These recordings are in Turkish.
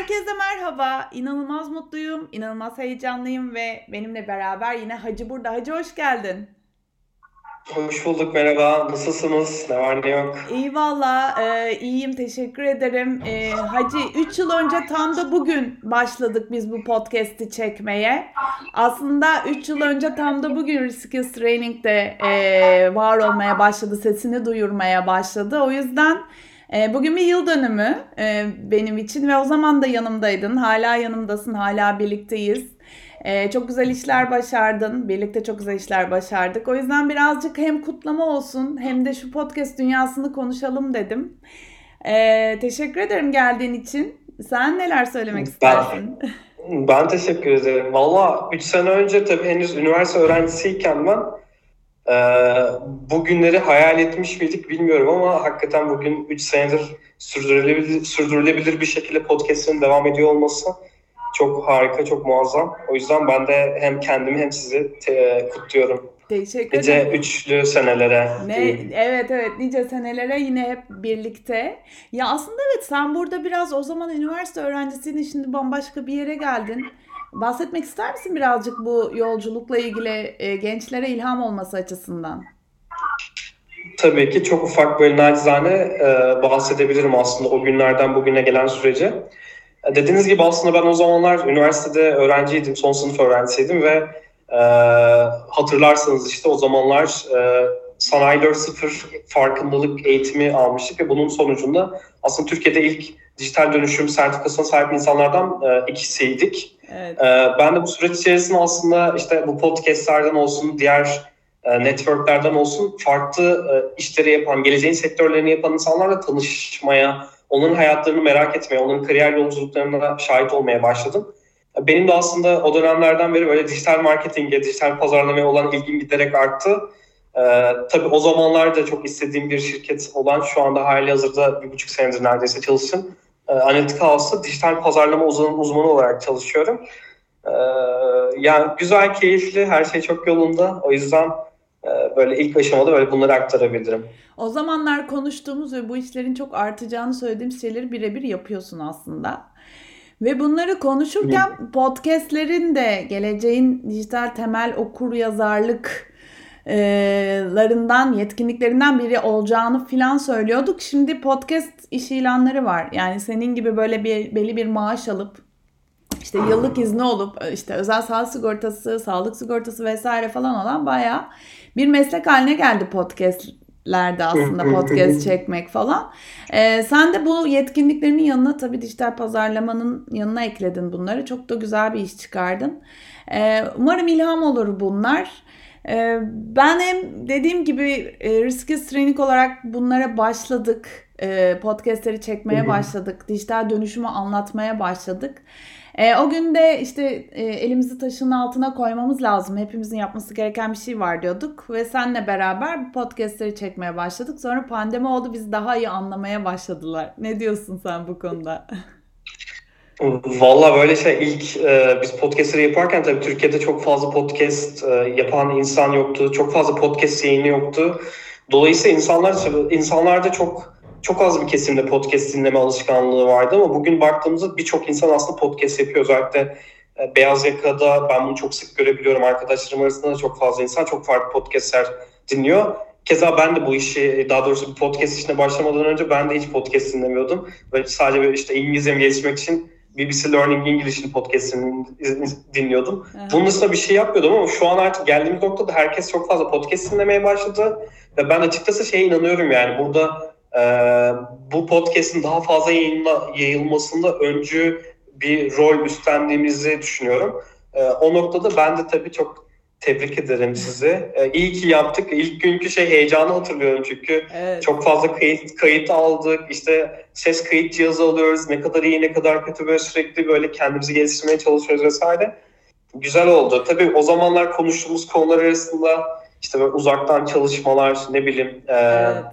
Herkese merhaba. İnanılmaz mutluyum, inanılmaz heyecanlıyım ve benimle beraber yine Hacı burada. Hacı hoş geldin. Hoş bulduk, merhaba. Nasılsınız? Ne var ne yok? İyi valla, e, iyiyim teşekkür ederim. E, Hacı 3 yıl önce tam da bugün başladık biz bu podcast'i çekmeye. Aslında 3 yıl önce tam da bugün Riskills Training'de e, var olmaya başladı, sesini duyurmaya başladı. O yüzden... E, bugün bir yıl dönümü e, benim için ve o zaman da yanımdaydın. Hala yanımdasın, hala birlikteyiz. E, çok güzel işler başardın. Birlikte çok güzel işler başardık. O yüzden birazcık hem kutlama olsun hem de şu podcast dünyasını konuşalım dedim. E, teşekkür ederim geldiğin için. Sen neler söylemek istersin? Ben, ben teşekkür ederim. Valla 3 sene önce tabii henüz üniversite öğrencisiyken ben ee, bu günleri hayal etmiş miydik bilmiyorum ama hakikaten bugün 3 senedir sürdürülebilir, sürdürülebilir bir şekilde podcast'ın devam ediyor olması çok harika, çok muazzam. O yüzden ben de hem kendimi hem sizi te- kutluyorum. Teşekkür nice ederim. üçlü senelere. Ne, evet evet nice senelere yine hep birlikte. Ya aslında evet sen burada biraz o zaman üniversite öğrencisiydin şimdi bambaşka bir yere geldin. Bahsetmek ister misin birazcık bu yolculukla ilgili e, gençlere ilham olması açısından? Tabii ki çok ufak böyle nacizane e, bahsedebilirim aslında o günlerden bugüne gelen sürece. E, dediğiniz gibi aslında ben o zamanlar üniversitede öğrenciydim, son sınıf öğrencisiydim ve e, hatırlarsanız işte o zamanlar e, Sanayi 4.0 farkındalık eğitimi almıştık ve bunun sonucunda aslında Türkiye'de ilk dijital dönüşüm sertifikasına sahip insanlardan e, ikisiydik. Evet. E, ben de bu süreç içerisinde aslında işte bu podcastlerden olsun, diğer e, networklerden olsun farklı e, işleri yapan, geleceğin sektörlerini yapan insanlarla tanışmaya, onların hayatlarını merak etmeye, onların kariyer yolculuklarına şahit olmaya başladım. Benim de aslında o dönemlerden beri böyle dijital marketinge, dijital pazarlamaya olan ilgim giderek arttı. Ee, tabii o zamanlarda çok istediğim bir şirket olan şu anda hali hazırda bir buçuk senedir neredeyse çalıştım. Ee, Analytica House'da dijital pazarlama uzmanı, uzmanı olarak çalışıyorum. Ee, yani güzel, keyifli, her şey çok yolunda. O yüzden e, böyle ilk aşamada böyle bunları aktarabilirim. O zamanlar konuştuğumuz ve bu işlerin çok artacağını söylediğim şeyleri birebir yapıyorsun aslında. Ve bunları konuşurken podcastlerin de geleceğin dijital temel okur yazarlık larından, yetkinliklerinden biri olacağını filan söylüyorduk. Şimdi podcast iş ilanları var. Yani senin gibi böyle bir belli bir maaş alıp işte yıllık izni olup işte özel sağlık sigortası, sağlık sigortası vesaire falan olan bayağı bir meslek haline geldi podcastlerde aslında podcast çekmek falan. Ee, sen de bu yetkinliklerinin yanına tabii dijital pazarlamanın yanına ekledin bunları. Çok da güzel bir iş çıkardın. Ee, umarım ilham olur bunlar. Ee, ben hem dediğim gibi e, riski training olarak bunlara başladık. Ee, podcastleri çekmeye başladık. Dijital dönüşümü anlatmaya başladık. E, o gün de işte e, elimizi taşın altına koymamız lazım. Hepimizin yapması gereken bir şey var diyorduk. Ve senle beraber podcastleri çekmeye başladık. Sonra pandemi oldu bizi daha iyi anlamaya başladılar. Ne diyorsun sen bu konuda? Valla böyle şey ilk e, biz podcastleri yaparken tabii Türkiye'de çok fazla podcast e, yapan insan yoktu. Çok fazla podcast yayını yoktu. Dolayısıyla insanlar insanlarda çok çok az bir kesimde podcast dinleme alışkanlığı vardı ama bugün baktığımızda birçok insan aslında podcast yapıyor. Özellikle e, beyaz yakada ben bunu çok sık görebiliyorum. Arkadaşlarım arasında da çok fazla insan çok farklı podcastler dinliyor. Keza ben de bu işi daha doğrusu bir podcast işine başlamadan önce ben de hiç podcast dinlemiyordum. Böyle sadece işte İngilizcemi geliştirmek için BBC Learning English'in podcastini dinliyordum. Aha. Bunun dışında bir şey yapmıyordum ama şu an artık geldiğimiz noktada herkes çok fazla podcast dinlemeye başladı. Ve ben açıkçası şeye inanıyorum yani burada e, bu podcast'in daha fazla yayınla, yayılmasında öncü bir rol üstlendiğimizi düşünüyorum. E, o noktada ben de tabii çok Tebrik ederim sizi. Ee, iyi ki yaptık. İlk günkü şey heyecanı hatırlıyorum çünkü evet. çok fazla kayıt kayıt aldık. İşte ses kayıt cihazı alıyoruz. Ne kadar iyi ne kadar kötü böyle sürekli böyle kendimizi geliştirmeye çalışıyoruz vesaire. Güzel oldu. Tabii o zamanlar konuştuğumuz konular arasında işte böyle uzaktan çalışmalar ne bileyim e, evet.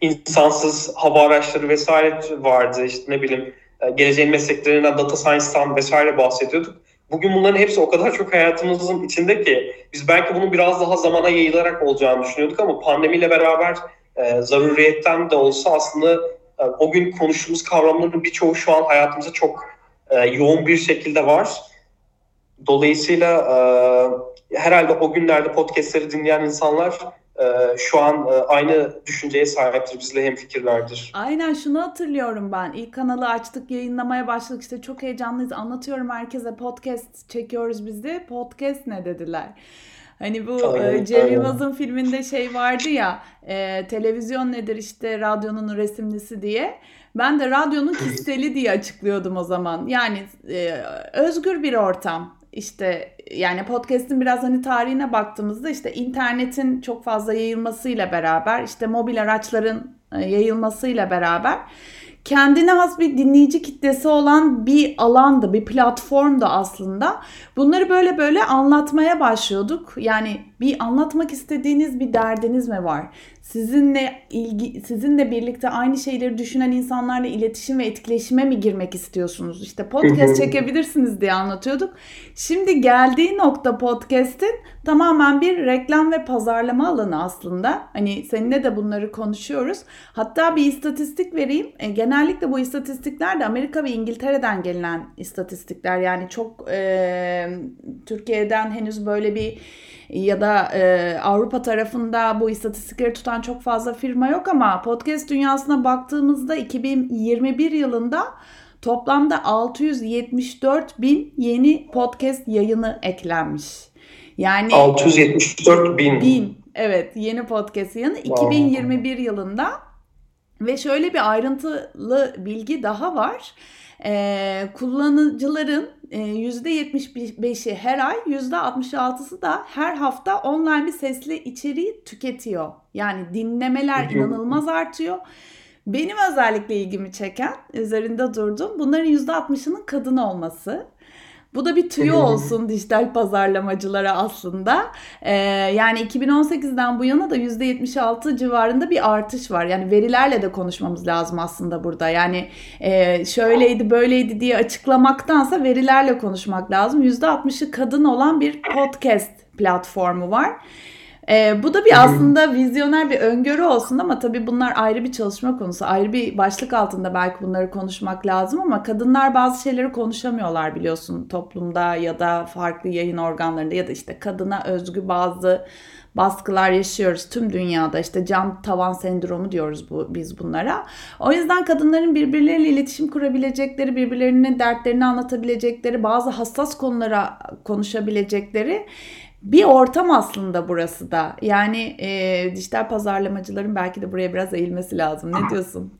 insansız hava araçları vesaire vardı. İşte ne bileyim e, geleceğin mesleklerinden data science'tan vesaire bahsediyorduk Bugün bunların hepsi o kadar çok hayatımızın içinde ki biz belki bunun biraz daha zamana yayılarak olacağını düşünüyorduk ama pandemiyle beraber e, zaruriyetten de olsa aslında e, o gün konuştuğumuz kavramların birçoğu şu an hayatımızda çok e, yoğun bir şekilde var. Dolayısıyla e, herhalde o günlerde podcastleri dinleyen insanlar şu an e, aynı düşünceye sahiptir, bizle hemfikirlerdir. Aynen şunu hatırlıyorum ben. İlk kanalı açtık, yayınlamaya başladık. İşte çok heyecanlıyız. Anlatıyorum herkese podcast çekiyoruz biz de. Podcast ne dediler. Hani bu aynen, e, Cem Yılmaz'ın filminde şey vardı ya e, televizyon nedir işte radyonun resimlisi diye. Ben de radyonun kisteli diye açıklıyordum o zaman. Yani e, özgür bir ortam işte yani podcast'in biraz hani tarihine baktığımızda işte internetin çok fazla yayılmasıyla beraber işte mobil araçların e, yayılmasıyla beraber kendine has bir dinleyici kitlesi olan bir alandı, bir platformdu aslında. Bunları böyle böyle anlatmaya başlıyorduk. Yani bir anlatmak istediğiniz bir derdiniz mi var? Sizinle ilgi sizinle birlikte aynı şeyleri düşünen insanlarla iletişim ve etkileşime mi girmek istiyorsunuz? İşte podcast çekebilirsiniz diye anlatıyorduk. Şimdi geldiği nokta podcast'in tamamen bir reklam ve pazarlama alanı aslında. Hani seninle de bunları konuşuyoruz. Hatta bir istatistik vereyim. E, genellikle bu istatistikler de Amerika ve İngiltere'den gelen istatistikler. Yani çok e, Türkiye'den henüz böyle bir ya da e, Avrupa tarafında bu istatistikleri tutan çok fazla firma yok ama podcast dünyasına baktığımızda 2021 yılında toplamda 674 bin yeni podcast yayını eklenmiş. Yani 674 bin. bin evet yeni podcast yayını wow. 2021 yılında ve şöyle bir ayrıntılı bilgi daha var. Ee, kullanıcıların %75'i her ay, %66'sı da her hafta online bir sesli içeriği tüketiyor. Yani dinlemeler inanılmaz artıyor. Benim özellikle ilgimi çeken, üzerinde durdum, bunların %60'ının kadın olması. Bu da bir tüyo olsun dijital pazarlamacılara aslında. Ee, yani 2018'den bu yana da %76 civarında bir artış var. Yani verilerle de konuşmamız lazım aslında burada. Yani e, şöyleydi böyleydi diye açıklamaktansa verilerle konuşmak lazım. %60'ı kadın olan bir podcast platformu var. E, bu da bir aslında vizyoner bir öngörü olsun ama tabii bunlar ayrı bir çalışma konusu. Ayrı bir başlık altında belki bunları konuşmak lazım ama kadınlar bazı şeyleri konuşamıyorlar biliyorsun toplumda ya da farklı yayın organlarında ya da işte kadına özgü bazı baskılar yaşıyoruz tüm dünyada işte cam tavan sendromu diyoruz bu biz bunlara. O yüzden kadınların birbirleriyle iletişim kurabilecekleri, birbirlerinin dertlerini anlatabilecekleri, bazı hassas konulara konuşabilecekleri bir ortam aslında burası da. Yani e, dijital pazarlamacıların belki de buraya biraz eğilmesi lazım. Ne diyorsun?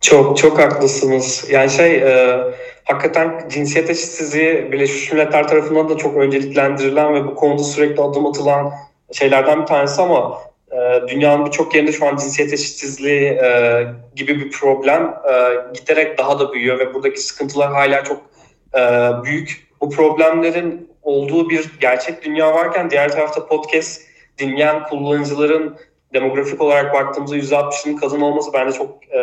Çok çok haklısınız. Yani şey e, hakikaten cinsiyet eşitsizliği Birleşmiş Milletler tarafından da çok önceliklendirilen ve bu konuda sürekli adım atılan şeylerden bir tanesi ama e, dünyanın birçok yerinde şu an cinsiyet eşitsizliği e, gibi bir problem e, giderek daha da büyüyor ve buradaki sıkıntılar hala çok e, büyük. Bu problemlerin olduğu bir gerçek dünya varken diğer tarafta podcast dinleyen kullanıcıların demografik olarak baktığımızda %60'ının kadın olması bence çok e,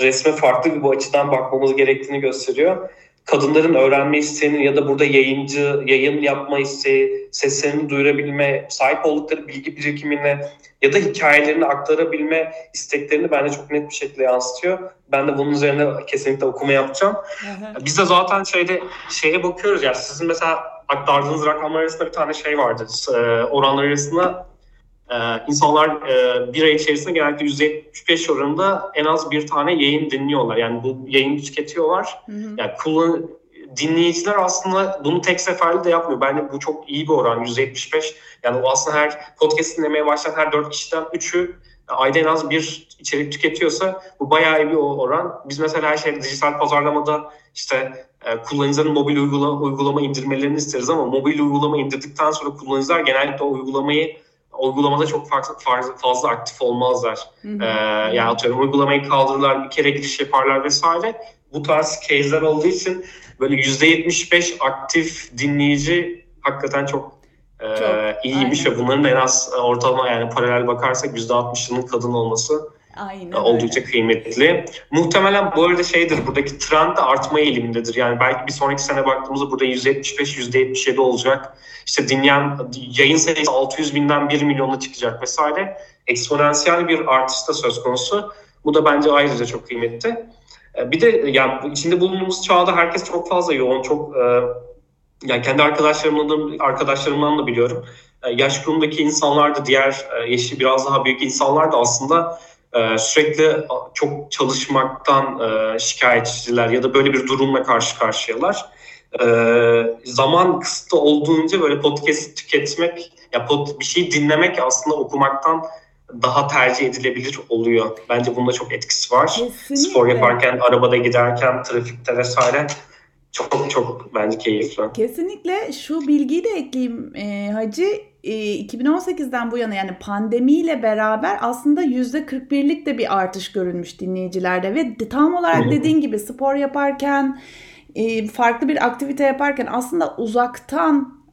resme farklı bir bu açıdan bakmamız gerektiğini gösteriyor. Kadınların öğrenme isteğini ya da burada yayıncı, yayın yapma isteği, seslerini duyurabilme, sahip oldukları bilgi birikimine ya da hikayelerini aktarabilme isteklerini bence çok net bir şekilde yansıtıyor. Ben de bunun üzerine kesinlikle okuma yapacağım. Biz de zaten şeyde şeye bakıyoruz ya sizin mesela aktardığınız rakamlar arasında bir tane şey vardı. E, oranlar arasında e, insanlar e, bir ay içerisinde genellikle %75 oranında en az bir tane yayın dinliyorlar. Yani bu yayını tüketiyorlar. Hı hı. Yani kullan dinleyiciler aslında bunu tek seferde de yapmıyor. Bence bu çok iyi bir oran %75. Yani o aslında her podcast dinlemeye başlayan her dört kişiden üçü ayda en az bir içerik tüketiyorsa bu bayağı iyi bir oran. Biz mesela her şey dijital pazarlamada işte e, kullanıcıların mobil uygulama, uygulama indirmelerini isteriz ama mobil uygulama indirdikten sonra kullanıcılar genellikle o uygulamayı uygulamada çok farklı, fazla, fazla aktif olmazlar. Hı hı. Ee, yani atıyorum uygulamayı kaldırırlar, bir kere giriş yaparlar vesaire. Bu tarz case'ler olduğu için böyle %75 aktif dinleyici hakikaten çok, e, çok iyiymiş aynen. ve bunların en az ortalama yani paralel bakarsak %60'ının kadın olması Aynen oldukça öyle. kıymetli. Muhtemelen bu arada şeydir buradaki trend de artma eğilimindedir. Yani belki bir sonraki sene baktığımızda burada %75, %77 olacak. İşte dinleyen yayın sayısı 600 binden 1 milyona çıkacak vesaire. Eksponansiyel bir artış da söz konusu. Bu da bence ayrıca çok kıymetli. E, bir de yani içinde bulunduğumuz çağda herkes çok fazla yoğun, çok e, yani kendi arkadaşlarımdan arkadaşlarımdan da biliyorum. E, yaş grubundaki insanlar da diğer yaşı biraz daha büyük insanlar da aslında sürekli çok çalışmaktan şikayetçiler ya da böyle bir durumla karşı karşıyalar. Zaman kısıtlı olduğunca böyle podcast tüketmek ya pod, bir şey dinlemek aslında okumaktan daha tercih edilebilir oluyor. Bence bunda çok etkisi var. Kesinlikle. Spor yaparken, arabada giderken, trafikte vesaire çok çok bence keyifli. Kesinlikle şu bilgiyi de ekleyeyim e, Hacı. E, 2018'den bu yana yani pandemiyle beraber aslında %41'lik de bir artış görülmüş dinleyicilerde ve tam olarak dediğin gibi spor yaparken farklı bir aktivite yaparken aslında uzaktan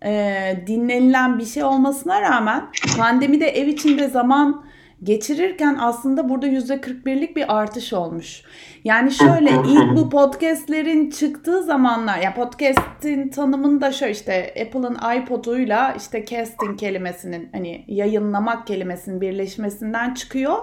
dinlenilen bir şey olmasına rağmen pandemide ev içinde zaman geçirirken aslında burada %41'lik bir artış olmuş. Yani şöyle ilk bu podcastlerin çıktığı zamanlar ya podcast'in tanımında şöyle işte Apple'ın iPod'uyla işte casting kelimesinin hani yayınlamak kelimesinin birleşmesinden çıkıyor.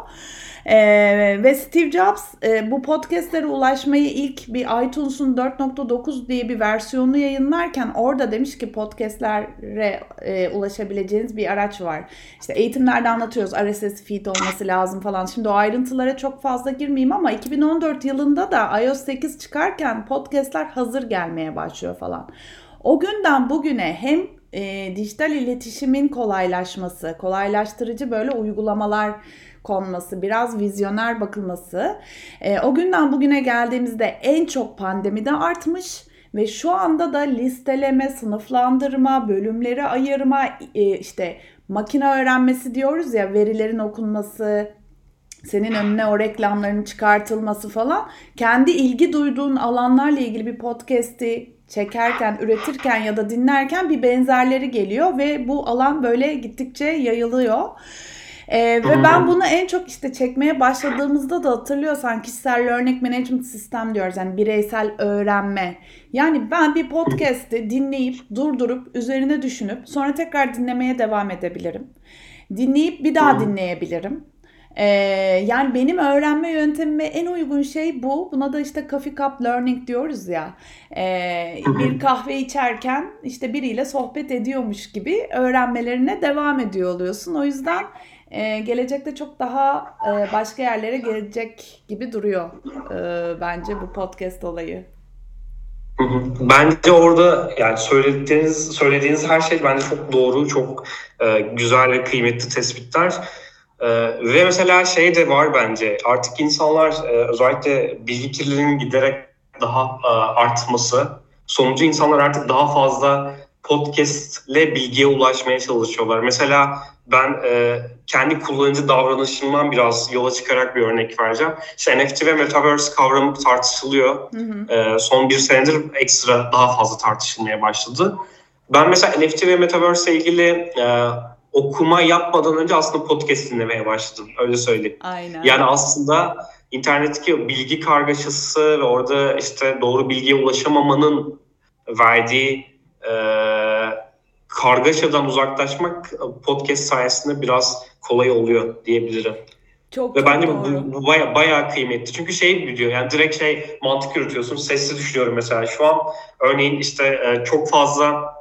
Ee, ve Steve Jobs e, bu podcastlere ulaşmayı ilk bir iTunes'un 4.9 diye bir versiyonu yayınlarken orada demiş ki podcastlere e, ulaşabileceğiniz bir araç var. İşte eğitimlerde anlatıyoruz RSS feed olması lazım falan. Şimdi o ayrıntılara çok fazla girmeyeyim ama 2014 yılında da iOS 8 çıkarken podcastler hazır gelmeye başlıyor falan. O günden bugüne hem e, dijital iletişimin kolaylaşması, kolaylaştırıcı böyle uygulamalar konması, biraz vizyoner bakılması e, o günden bugüne geldiğimizde en çok pandemide artmış ve şu anda da listeleme, sınıflandırma, bölümleri ayırma, e, işte makine öğrenmesi diyoruz ya verilerin okunması, senin önüne o reklamların çıkartılması falan kendi ilgi duyduğun alanlarla ilgili bir podcast'i çekerken, üretirken ya da dinlerken bir benzerleri geliyor ve bu alan böyle gittikçe yayılıyor. Ee, ve ben bunu en çok işte çekmeye başladığımızda da hatırlıyorsan kişisel learning management sistem diyoruz. Yani bireysel öğrenme. Yani ben bir podcast'i dinleyip durdurup üzerine düşünüp sonra tekrar dinlemeye devam edebilirim. Dinleyip bir daha dinleyebilirim. Ee, yani benim öğrenme yöntemime en uygun şey bu. Buna da işte coffee cup learning diyoruz ya. Ee, bir kahve içerken işte biriyle sohbet ediyormuş gibi öğrenmelerine devam ediyor oluyorsun. O yüzden e, gelecekte çok daha e, başka yerlere gelecek gibi duruyor e, bence bu podcast olayı. Bence orada yani söylediğiniz söylediğiniz her şey bence çok doğru, çok e, güzel ve kıymetli tespitler. E, ve mesela şey de var bence artık insanlar e, özellikle bilgi kirliliğinin giderek daha e, artması sonucu insanlar artık daha fazla podcastle bilgiye ulaşmaya çalışıyorlar. Mesela ben e, kendi kullanıcı davranışımdan biraz yola çıkarak bir örnek vereceğim. İşte NFT ve Metaverse kavramı tartışılıyor. Hı hı. E, son bir senedir ekstra daha fazla tartışılmaya başladı. Ben mesela NFT ve Metaverse ile ilgili e, okuma yapmadan önce aslında podcast dinlemeye başladım. Öyle söyleyeyim. Aynen. Yani aslında internetteki bilgi kargaşası ve orada işte doğru bilgiye ulaşamamanın verdiği e, kargaşadan uzaklaşmak podcast sayesinde biraz kolay oluyor diyebilirim. Çok, Ve çok bence doğru. bu, bu baya, bayağı kıymetli. Çünkü şey biliyor yani direkt şey mantık yürütüyorsun. Sesli düşünüyorum mesela şu an. Örneğin işte e, çok fazla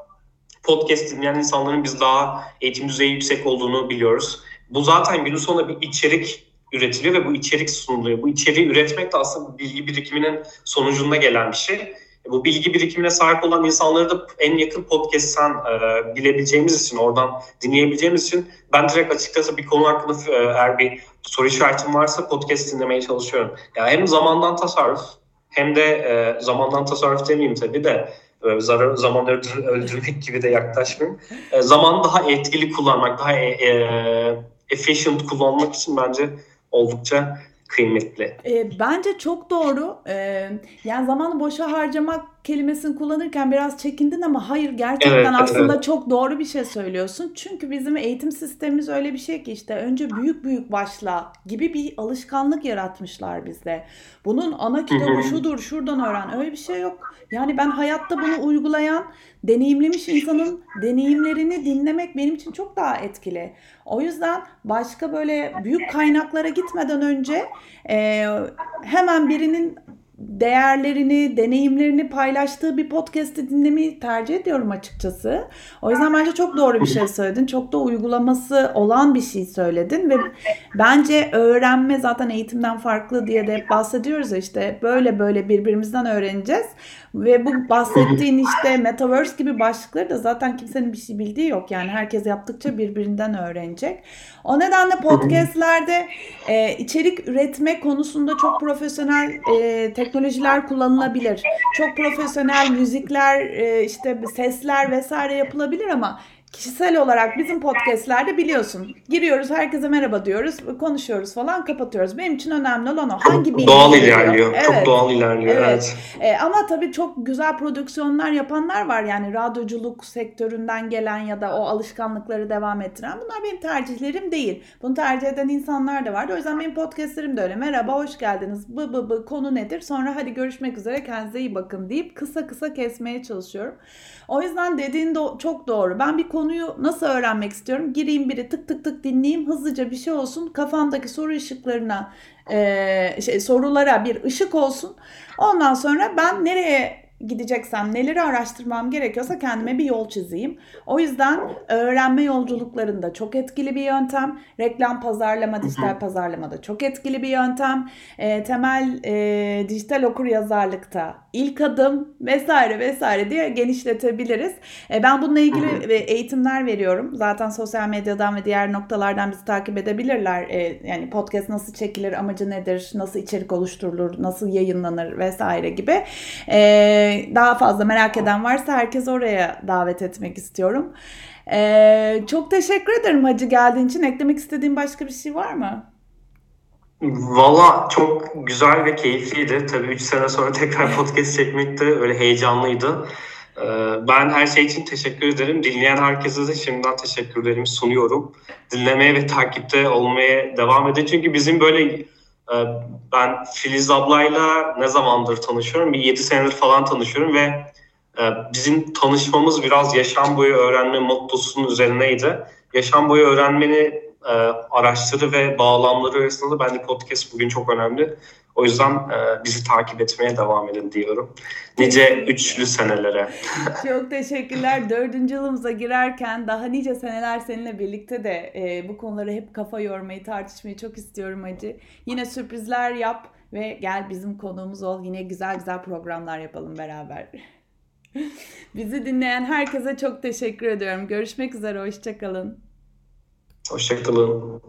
podcast dinleyen insanların biz daha eğitim düzeyi yüksek olduğunu biliyoruz. Bu zaten günün sonunda bir içerik üretiliyor ve bu içerik sunuluyor. Bu içeriği üretmek de aslında bilgi birikiminin sonucunda gelen bir şey bu bilgi birikimine sahip olan insanları da en yakın podcast'ten e, bilebileceğimiz için, oradan dinleyebileceğimiz için ben direkt açıkçası bir konu hakkında e, eğer bir soru işaretim varsa podcast dinlemeye çalışıyorum. Yani hem zamandan tasarruf hem de e, zamandan tasarruf demeyeyim tabii de zarar, zaman öldür, öldürmek gibi de yaklaşmayayım. E, zaman daha etkili kullanmak, daha e, e, efficient kullanmak için bence oldukça kıymetli. E, bence çok doğru. E, yani zamanı boşa harcamak kelimesini kullanırken biraz çekindin ama hayır gerçekten Evet, aslında evet. çok doğru bir şey söylüyorsun. Çünkü bizim eğitim sistemimiz öyle bir şey ki işte önce büyük büyük başla gibi bir alışkanlık yaratmışlar bizde. Bunun ana kitabı şudur, şuradan öğren. Öyle bir şey yok. Yani ben hayatta bunu uygulayan, deneyimlemiş insanın deneyimlerini dinlemek benim için çok daha etkili. O yüzden başka böyle büyük kaynaklara gitmeden önce e, hemen birinin değerlerini, deneyimlerini paylaştığı bir podcast'i dinlemeyi tercih ediyorum açıkçası. O yüzden bence çok doğru bir şey söyledin. Çok da uygulaması olan bir şey söyledin ve bence öğrenme zaten eğitimden farklı diye de bahsediyoruz işte böyle böyle birbirimizden öğreneceğiz. Ve bu bahsettiğin işte metaverse gibi başlıkları da zaten kimsenin bir şey bildiği yok. Yani herkes yaptıkça birbirinden öğrenecek. O nedenle podcastlerde e, içerik üretme konusunda çok profesyonel e, teknolojiler kullanılabilir. Çok profesyonel müzikler, e, işte sesler vesaire yapılabilir ama kişisel olarak bizim podcastlerde biliyorsun giriyoruz herkese merhaba diyoruz konuşuyoruz falan kapatıyoruz. Benim için önemli olan o. Hangi bilgi Doğal geliyor? ilerliyor. Çok Evet. doğal ilerliyor. Evet. Evet. E, ama tabii çok güzel prodüksiyonlar yapanlar var. Yani radyoculuk sektöründen gelen ya da o alışkanlıkları devam ettiren. Bunlar benim tercihlerim değil. Bunu tercih eden insanlar da var. O yüzden benim podcastlerim de öyle. Merhaba, hoş geldiniz. Bı bı bı konu nedir? Sonra hadi görüşmek üzere kendinize iyi bakın deyip kısa kısa kesmeye çalışıyorum. O yüzden dediğin de çok doğru. Ben bir konuyu nasıl öğrenmek istiyorum? Gireyim biri tık tık tık dinleyeyim. Hızlıca bir şey olsun. Kafamdaki soru ışıklarına e, şey, sorulara bir ışık olsun. Ondan sonra ben nereye gideceksem, neleri araştırmam gerekiyorsa kendime bir yol çizeyim. O yüzden öğrenme yolculuklarında çok etkili bir yöntem. Reklam pazarlama, dijital pazarlamada çok etkili bir yöntem. E, temel e, dijital okur yazarlıkta ilk adım vesaire vesaire diye genişletebiliriz. E, ben bununla ilgili eğitimler veriyorum. Zaten sosyal medyadan ve diğer noktalardan bizi takip edebilirler. E, yani podcast nasıl çekilir, amacı nedir, nasıl içerik oluşturulur, nasıl yayınlanır vesaire gibi. E, daha fazla merak eden varsa herkes oraya davet etmek istiyorum. Ee, çok teşekkür ederim Hacı geldiğin için. Eklemek istediğin başka bir şey var mı? Valla çok güzel ve keyifliydi. Tabii 3 sene sonra tekrar podcast çekmek de öyle heyecanlıydı. Ee, Ben her şey için teşekkür ederim. Dinleyen herkese de şimdiden teşekkürlerimi sunuyorum. Dinlemeye ve takipte olmaya devam edin. Çünkü bizim böyle ben Filiz ablayla ne zamandır tanışıyorum? Bir 7 senedir falan tanışıyorum ve e, bizim tanışmamız biraz yaşam boyu öğrenme mottosunun üzerineydi. Yaşam boyu öğrenmeni e, araçları ve bağlamları arasında bence podcast bugün çok önemli. O yüzden e, bizi takip etmeye devam edin diyorum. Nice üçlü senelere. Çok teşekkürler. Dördüncü yılımıza girerken daha nice seneler seninle birlikte de e, bu konuları hep kafa yormayı, tartışmayı çok istiyorum Hacı. Yine sürprizler yap ve gel bizim konuğumuz ol. Yine güzel güzel programlar yapalım beraber. Bizi dinleyen herkese çok teşekkür ediyorum. Görüşmek üzere, hoşçakalın. Hoşçakalın.